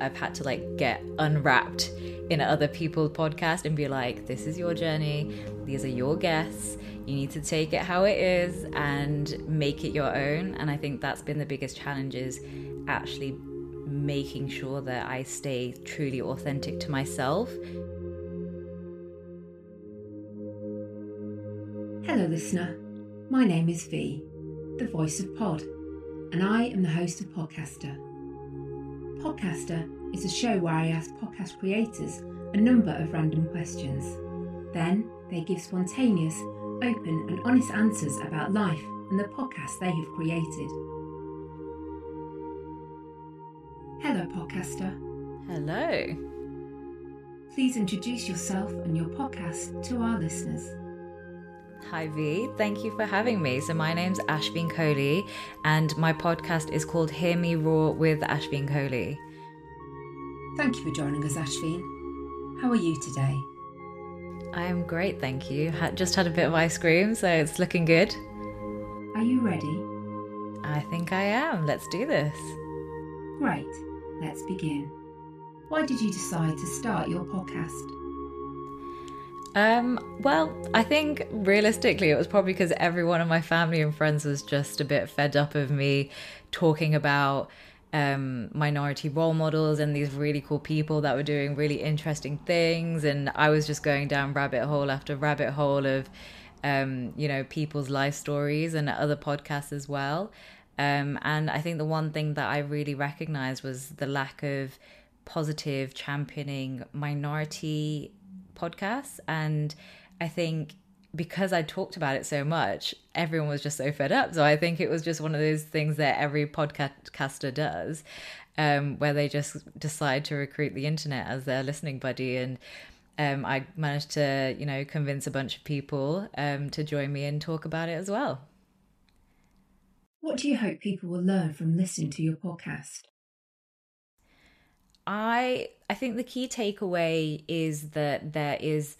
I've had to like get unwrapped in other people's podcast and be like, this is your journey, these are your guests. You need to take it how it is and make it your own. And I think that's been the biggest challenge is actually making sure that I stay truly authentic to myself. Hello, listener. My name is V, the voice of Pod, and I am the host of Podcaster. Podcaster is a show where I ask podcast creators a number of random questions. Then they give spontaneous, open, and honest answers about life and the podcast they have created. Hello, podcaster. Hello. Please introduce yourself and your podcast to our listeners. Hi V, thank you for having me. So my name's Ashveen Kohli and my podcast is called Hear Me Roar with Ashveen Kohli. Thank you for joining us, Ashveen. How are you today? I am great, thank you. Just had a bit of ice cream, so it's looking good. Are you ready? I think I am. Let's do this. Great. Let's begin. Why did you decide to start your podcast? Um, well, I think realistically, it was probably because everyone in my family and friends was just a bit fed up of me talking about um, minority role models and these really cool people that were doing really interesting things. And I was just going down rabbit hole after rabbit hole of, um, you know, people's life stories and other podcasts as well. Um, and I think the one thing that I really recognized was the lack of positive championing minority podcasts. And I think because I talked about it so much, everyone was just so fed up. So I think it was just one of those things that every podcaster does, um, where they just decide to recruit the internet as their listening buddy. And um, I managed to, you know, convince a bunch of people um, to join me and talk about it as well. What do you hope people will learn from listening to your podcast? I I think the key takeaway is that there is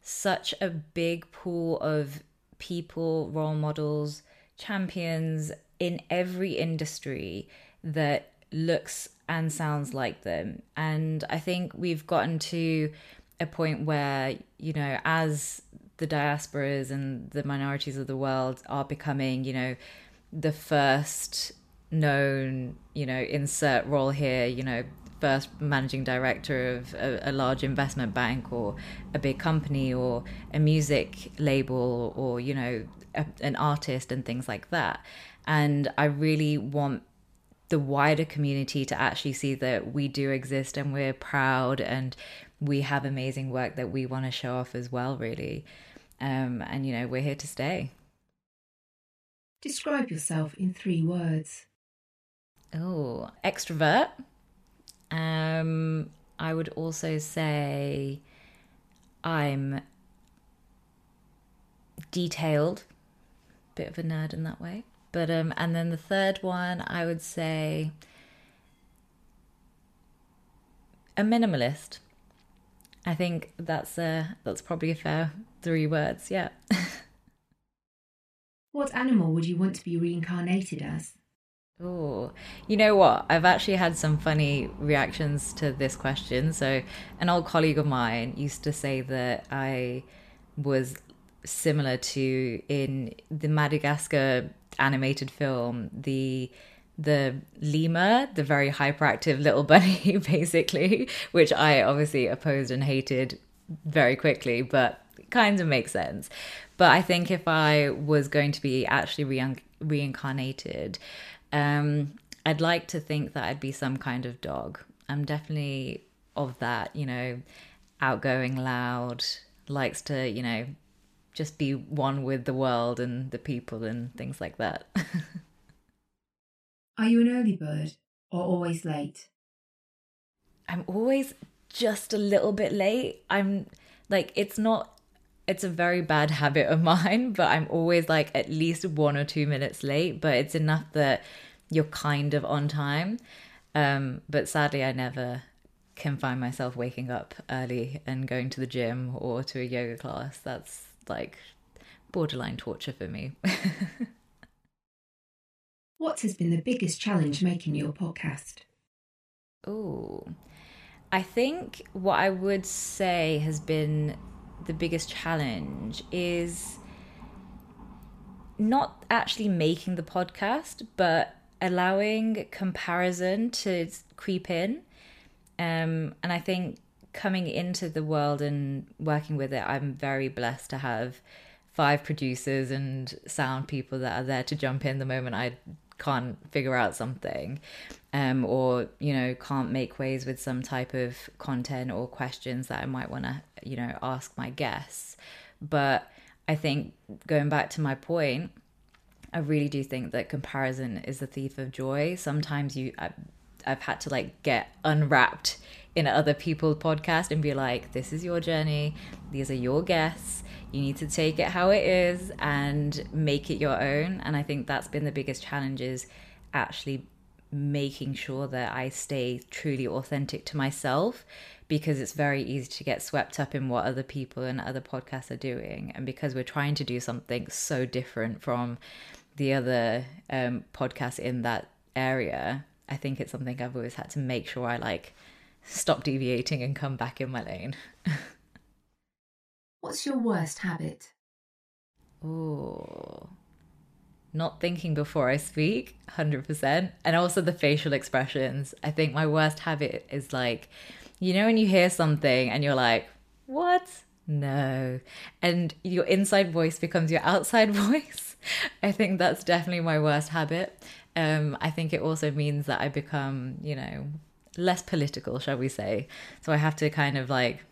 such a big pool of people, role models, champions in every industry that looks and sounds like them. And I think we've gotten to a point where, you know, as the diasporas and the minorities of the world are becoming, you know, the first known, you know, insert role here, you know, first managing director of a, a, large investment bank or a big company or a music label or you know a, an artist and things like that. And i really want the wider community to actually see that we do exist and we're proud and we have amazing work that we want to show off as well really. Um, and you know we're here to stay. Describe yourself in three words. Oh extrovert um, I would also say I'm detailed, bit of a nerd in that way. But um, and then the third one, I would say a minimalist. I think that's a that's probably a fair three words. Yeah. what animal would you want to be reincarnated as? Oh, you know what? I've actually had some funny reactions to this question. So, an old colleague of mine used to say that I was similar to in the Madagascar animated film, the the lemur, the very hyperactive little bunny, basically, which I obviously opposed and hated very quickly, but kind of makes sense. But I think if I was going to be actually re- reincarnated, um, I'd like to think that I'd be some kind of dog. I'm definitely of that, you know, outgoing, loud, likes to, you know, just be one with the world and the people and things like that. Are you an early bird or always late? I'm always just a little bit late. I'm like, it's not, it's a very bad habit of mine, but I'm always like at least one or two minutes late, but it's enough that you're kind of on time. Um, but sadly, I never can find myself waking up early and going to the gym or to a yoga class. That's like borderline torture for me. what has been the biggest challenge making your podcast? Oh, I think what I would say has been the biggest challenge is not actually making the podcast, but allowing comparison to creep in. Um, and I think coming into the world and working with it, I'm very blessed to have five producers and sound people that are there to jump in the moment I can't figure out something um, or you know can't make ways with some type of content or questions that i might want to you know ask my guests. But i think going back to my point i really do think that comparison is the thief of joy. Sometimes you I, i've had to like get unwrapped in other people's podcast and be like this is your journey. These are your guests. You need to take it how it is and make it your own. And i think that's been the biggest challenge is actually making sure that i stay truly authentic to myself because it's very easy to get swept up in what other people and other podcasts are doing. And because we're trying to do something so different from the other um, podcasts in that area i think it's something i've always had to make sure i like stop deviating and come back in my lane What's your worst habit? Oh, not thinking before I speak, 100%. And also the facial expressions. I think my worst habit is like, you know, when you hear something and you're like, what? No. And your inside voice becomes your outside voice. I think that's definitely my worst habit. Um, I think it also means that I become, you know, less political, shall we say. So I have to kind of like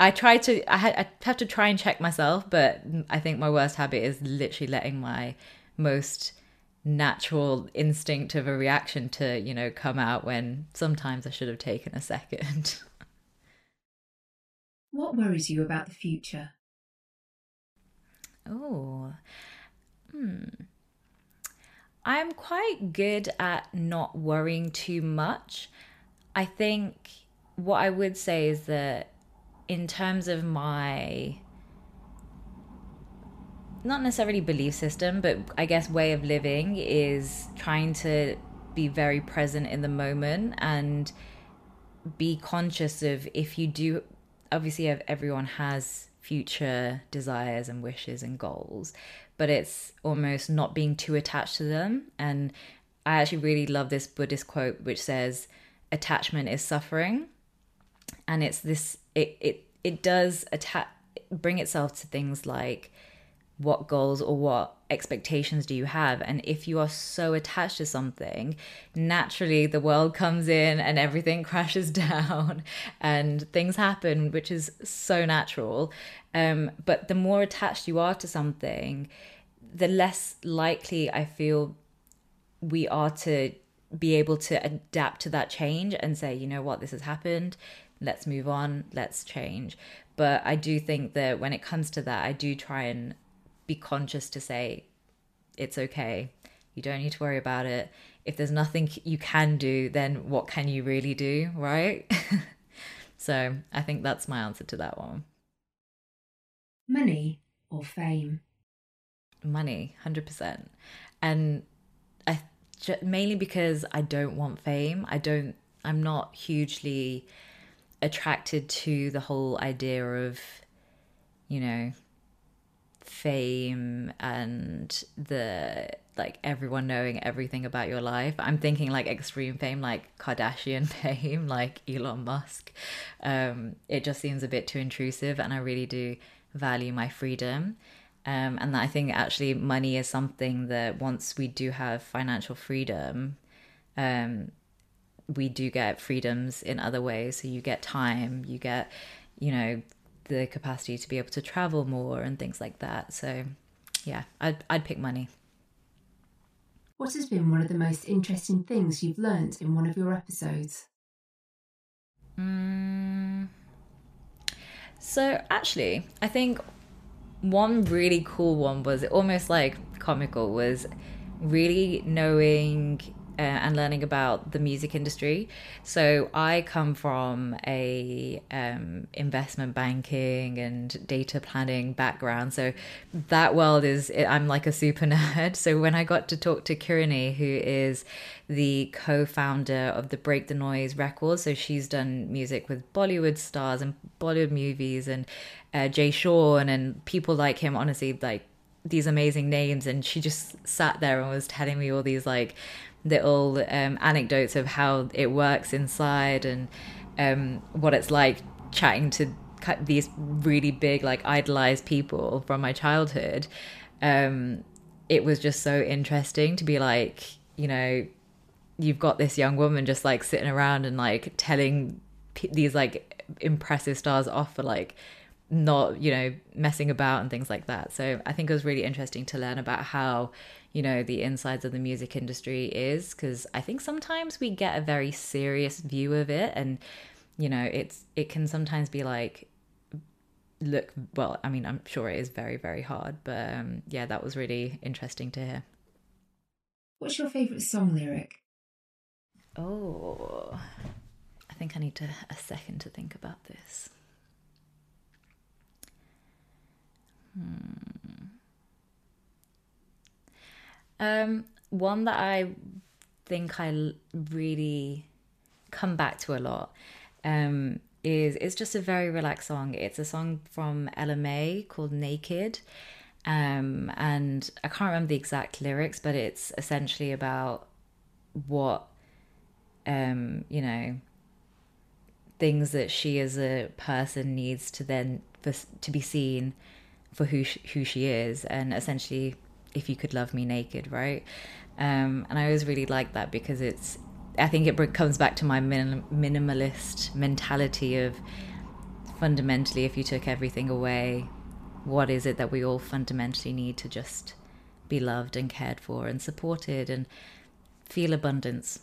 I try to I, had, I have to try and check myself, but I think my worst habit is literally letting my most natural instinct of a reaction to, you know, come out when sometimes I should have taken a second. what worries you about the future? Oh. Hmm. I'm quite good at not worrying too much. I think what I would say is that in terms of my not necessarily belief system, but I guess way of living is trying to be very present in the moment and be conscious of if you do obviously everyone has future desires and wishes and goals but it's almost not being too attached to them. And i actually really love this buddhist quote which says attachment is suffering. And it's this it it it does attach bring itself to things like what goals or what expectations do you have? And if you are so attached to something naturally the world comes in and everything crashes down and things happen which is so natural. Um, but the more attached you are to something the less likely i feel we are to be able to adapt to that change and say you know what? This has happened. Let's move on, let's change. But I do think that when it comes to that, I do try and be conscious to say, it's okay. You don't need to worry about it. If there's nothing you can do, then what can you really do, right? so I think that's my answer to that one. Money or fame? Money, 100%. And I mainly because I don't want fame. I don't, I'm not hugely attracted to the whole idea of, you know, fame and the like everyone knowing everything about your life. I'm thinking like extreme fame, like Kardashian fame, like Elon Musk. Um, it just seems a bit too intrusive, and I really do value my freedom. Um, and I think actually money is something that once we do have financial freedom, um, we do get freedoms in other ways. So you get time, you get, you know, the capacity to be able to travel more and things like that. So, yeah, I'd I'd pick money. What has been one of the most interesting things you've learned in one of your episodes? Mm. So actually, I think one really cool one was almost like comical was really knowing uh, and learning about the music industry. So I come from a um, investment banking and data planning background. So that world is I'm like a super nerd. So when I got to talk to Kirini, who is the co-founder of the Break the Noise Records, so she's done music with Bollywood stars and Bollywood movies and uh, Jay Sean and people like him. Honestly, like these amazing names and she just sat there and was telling me all these like little um, anecdotes of how it works inside and um, what it's like chatting to these really big like idolized people from my childhood. Um, it was just so interesting to be like you know you've got this young woman just like sitting around and like telling these like impressive stars off for like not you know messing about and things like that. So i think it was really interesting to learn about how you know the insides of the music industry is because i think sometimes we get a very serious view of it and you know it's it can sometimes be like look well i mean i'm sure it is very very hard but um yeah that was really interesting to hear. What's your favorite song lyric? Oh i think i need to a second to think about this. Hmm. Um, one that I think I really come back to a lot um, is it's just a very relaxed song. It's a song from Ella Mai called Naked. Um, and I can't remember the exact lyrics, but it's essentially about what, um, you know, things that she as a person needs to then for, to be seen for who she, who she is and essentially if you could love me naked right? Um, and i always really like that because it's i think it comes back to my minim- minimalist mentality of fundamentally if you took everything away what is it that we all fundamentally need to just be loved and cared for and supported and feel abundance?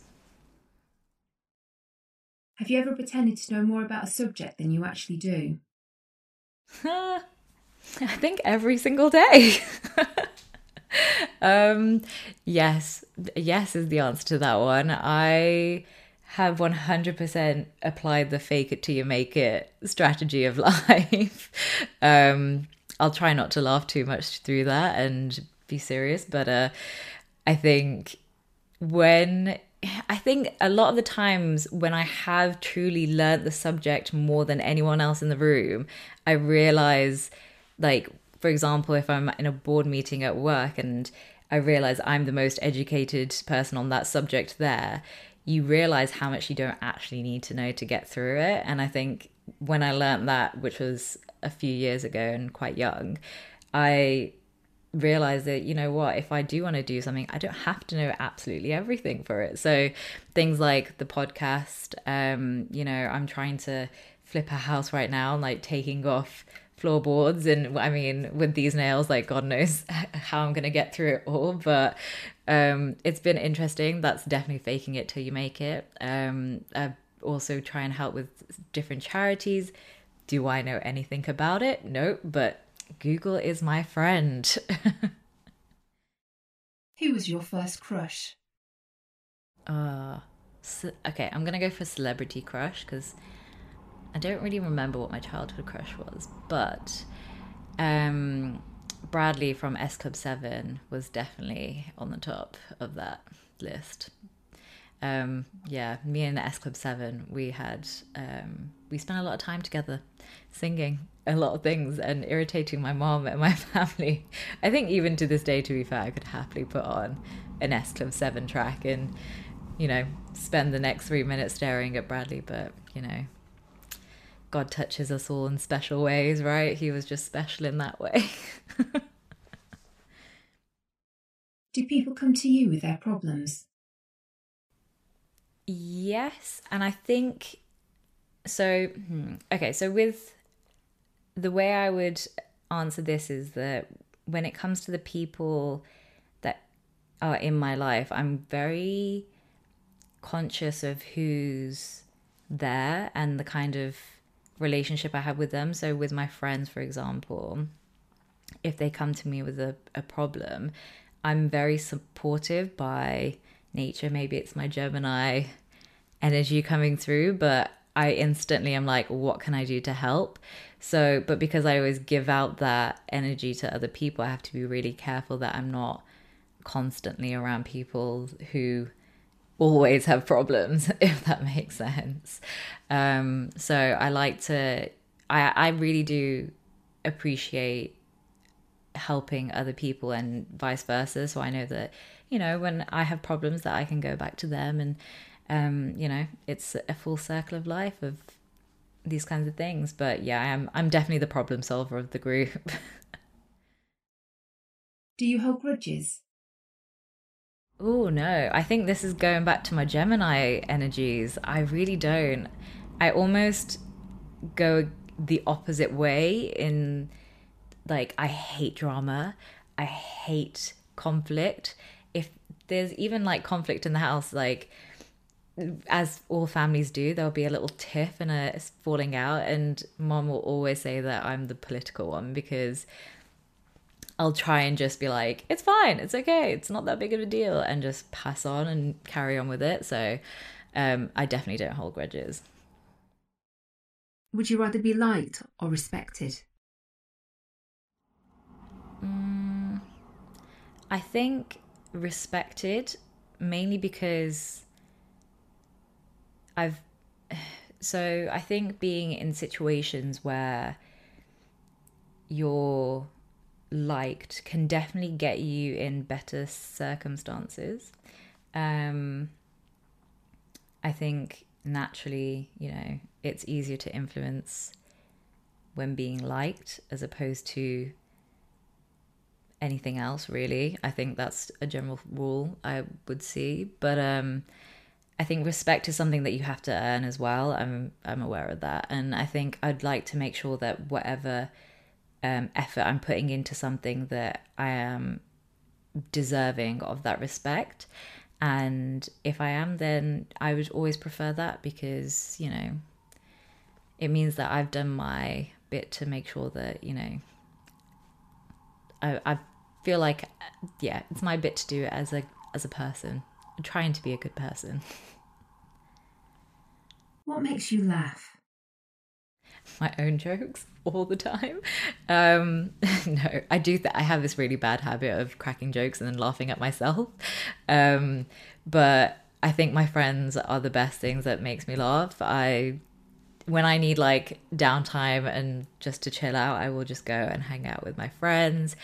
Have you ever pretended to know more about a subject than you actually do? I think every single day. um, yes, yes is the answer to that one. I have 100% applied the fake it till you make it strategy of life. um, I'll try not to laugh too much through that and be serious, but uh, I think when I think a lot of the times when I have truly learnt the subject more than anyone else in the room, I realize like for example if i'm in a board meeting at work and i realize i'm the most educated person on that subject there you realize how much you don't actually need to know to get through it. And i think when i learned that which was a few years ago and quite young i realized that you know what if i do want to do something i don't have to know absolutely everything for it. So things like the podcast um you know i'm trying to flip a house right now like taking off floorboards and i mean with these nails like god knows how i'm gonna get through it all but um it's been interesting. That's definitely faking it till you make it. Um i also try and help with different charities. Do i know anything about it? Nope but google is my friend. Who was your first crush? Uh so, okay i'm gonna go for celebrity crush because I don't really remember what my childhood crush was, but um, Bradley from S Club 7 was definitely on the top of that list. Um, yeah, me and the S Club 7, we had, um, we spent a lot of time together singing a lot of things and irritating my mom and my family. I think even to this day, to be fair, I could happily put on an S Club 7 track and, you know, spend the next three minutes staring at Bradley, but, you know, God touches us all in special ways, right? He was just special in that way. Do people come to you with their problems? Yes, and I think so. Hmm, okay, so with the way I would answer this is that when it comes to the people that are in my life, I'm very conscious of who's there and the kind of relationship I have with them. So, with my friends, for example, if they come to me with a, a problem, I'm very supportive by nature. Maybe it's my Gemini energy coming through, but I instantly am like, what can I do to help? So, but because I always give out that energy to other people, I have to be really careful that I'm not constantly around people who always have problems, if that makes sense. Um, so I like to, I, I really do appreciate helping other people and vice versa. So I know that, you know, when I have problems that I can go back to them and, um, you know, it's a full circle of life of these kinds of things. But yeah, I'm, I'm definitely the problem solver of the group. do you hold grudges? Oh no, I think this is going back to my Gemini energies. I really don't. I almost go the opposite way in like I hate drama. I hate conflict. If there's even like conflict in the house like as all families do, there'll be a little tiff and a falling out and mom will always say that I'm the political one because I'll try and just be like, it's fine, it's okay, it's not that big of a deal, and just pass on and carry on with it. So um, I definitely don't hold grudges. Would you rather be liked or respected? Mm, I think respected mainly because I've. So I think being in situations where you're liked can definitely get you in better circumstances. Um, I think naturally, you know, it's easier to influence when being liked as opposed to anything else really. I think that's a general rule i would see. But um i think respect is something that you have to earn as well. I'm i'm aware of that. And i think i'd like to make sure that whatever um, effort I'm putting into something that I am deserving of that respect. And if I am, then I would always prefer that because, you know, it means that I've done my bit to make sure that, you know, I, I feel like, yeah, it's my bit to do as a, as a person, I'm trying to be a good person. What makes you laugh? My own jokes all the time. Um, no, I do. Th- I have this really bad habit of cracking jokes and then laughing at myself. Um, but I think my friends are the best things that makes me laugh. I when I need like downtime and just to chill out, I will just go and hang out with my friends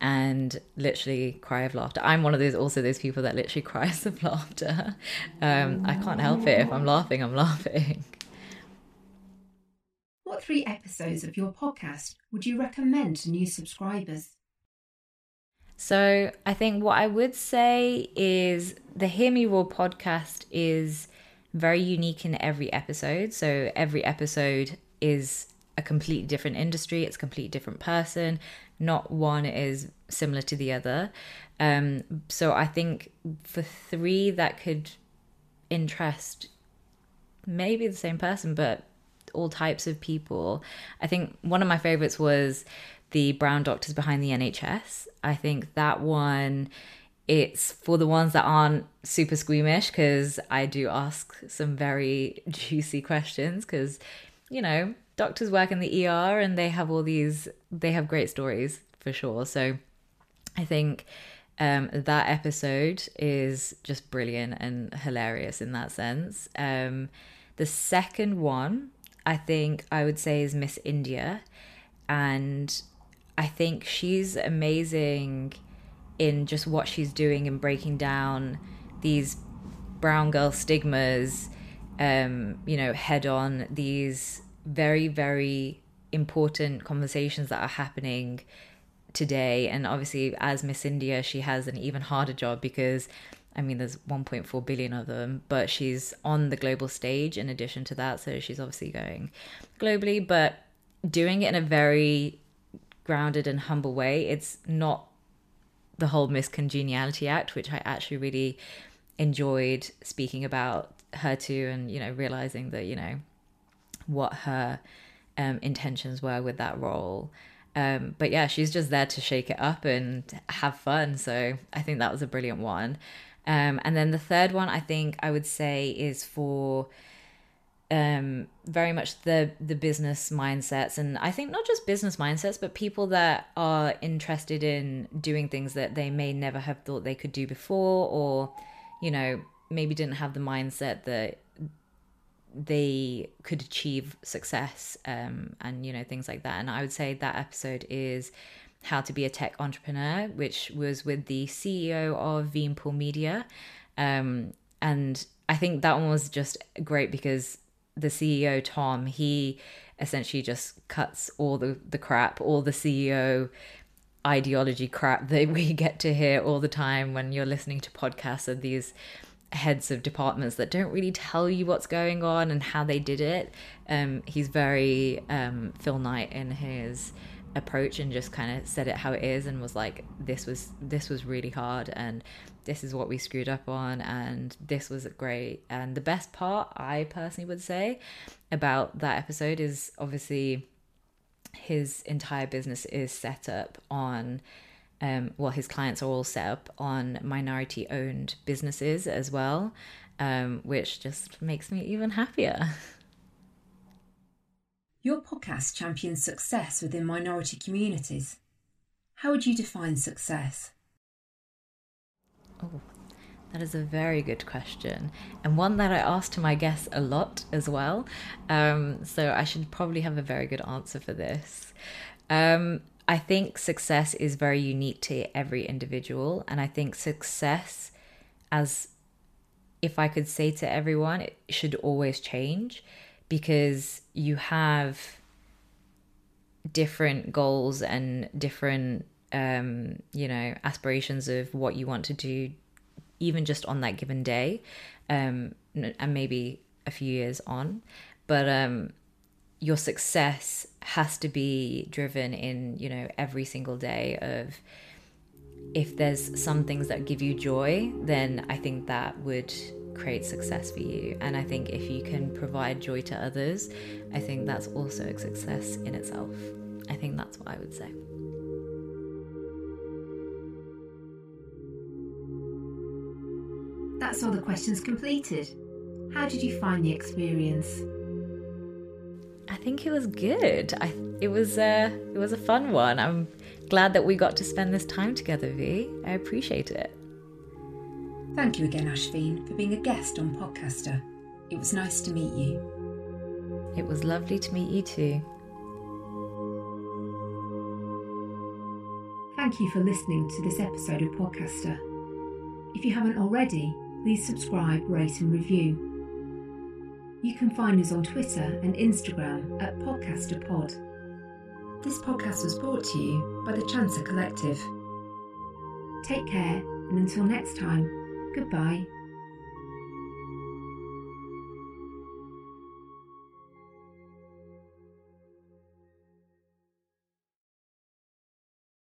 and literally cry of laughter. I'm one of those also those people that literally cries of laughter. Um, I can't help it. If I'm laughing, I'm laughing. What three episodes of your podcast would you recommend to new subscribers? So, I think what I would say is the Hear Me Roar podcast is very unique in every episode. So, every episode is a completely different industry, it's a completely different person. Not one is similar to the other. Um, so, I think for three that could interest maybe the same person, but all types of people. I think one of my favorites was the Brown Doctors Behind the NHS. I think that one it's for the ones that aren't super squeamish because I do ask some very juicy questions because you know doctors work in the ER and they have all these they have great stories for sure. So I think um, that episode is just brilliant and hilarious in that sense. Um, the second one I think I would say is Miss India. And I think she's amazing in just what she's doing and breaking down these brown girl stigmas, um, you know, head on these very, very important conversations that are happening today. And obviously, as Miss India, she has an even harder job because I mean, there's 1.4 billion of them, but she's on the global stage in addition to that. So she's obviously going globally, but doing it in a very grounded and humble way. It's not the whole Miss Congeniality Act, which I actually really enjoyed speaking about her too, and, you know, realizing that, you know, what her um, intentions were with that role. Um, but yeah, she's just there to shake it up and have fun. So I think that was a brilliant one. Um, and then the third one, I think I would say, is for um, very much the the business mindsets, and I think not just business mindsets, but people that are interested in doing things that they may never have thought they could do before, or you know maybe didn't have the mindset that they could achieve success um, and you know things like that. And i would say that episode is how to be a tech entrepreneur which was with the ceo of Veeampool media um, and i think that one was just great because the ceo tom he essentially just cuts all the, the crap all the ceo ideology crap that we get to hear all the time when you're listening to podcasts of these heads of departments that don't really tell you what's going on and how they did it. Um, he's very um, Phil Knight in his approach and just kind of said it how it is and was like this was this was really hard and this is what we screwed up on and this was great and the best part i personally would say about that episode is obviously his entire business is set up on um, well, his clients are all set up on minority owned businesses as well, um, which just makes me even happier. Your podcast champions success within minority communities. How would you define success? Oh, that is a very good question, and one that I ask to my guests a lot as well. Um, so I should probably have a very good answer for this. Um, I think success is very unique to every individual. And I think success, as if I could say to everyone, it should always change because you have different goals and different, um, you know, aspirations of what you want to do, even just on that given day, um, and maybe a few years on. But um, your success has to be driven in you know every single day of if there's some things that give you joy then i think that would create success for you and i think if you can provide joy to others i think that's also a success in itself i think that's what i would say that's all the questions completed how did you find the experience I think it was good. I it was a it was a fun one. I'm glad that we got to spend this time together, V. I appreciate it. Thank you again, Ashveen, for being a guest on Podcaster. It was nice to meet you. It was lovely to meet you too. Thank you for listening to this episode of Podcaster. If you haven't already, please subscribe, rate, and review. You can find us on Twitter and Instagram at PodcasterPod. This podcast was brought to you by the Chancer Collective. Take care, and until next time, goodbye.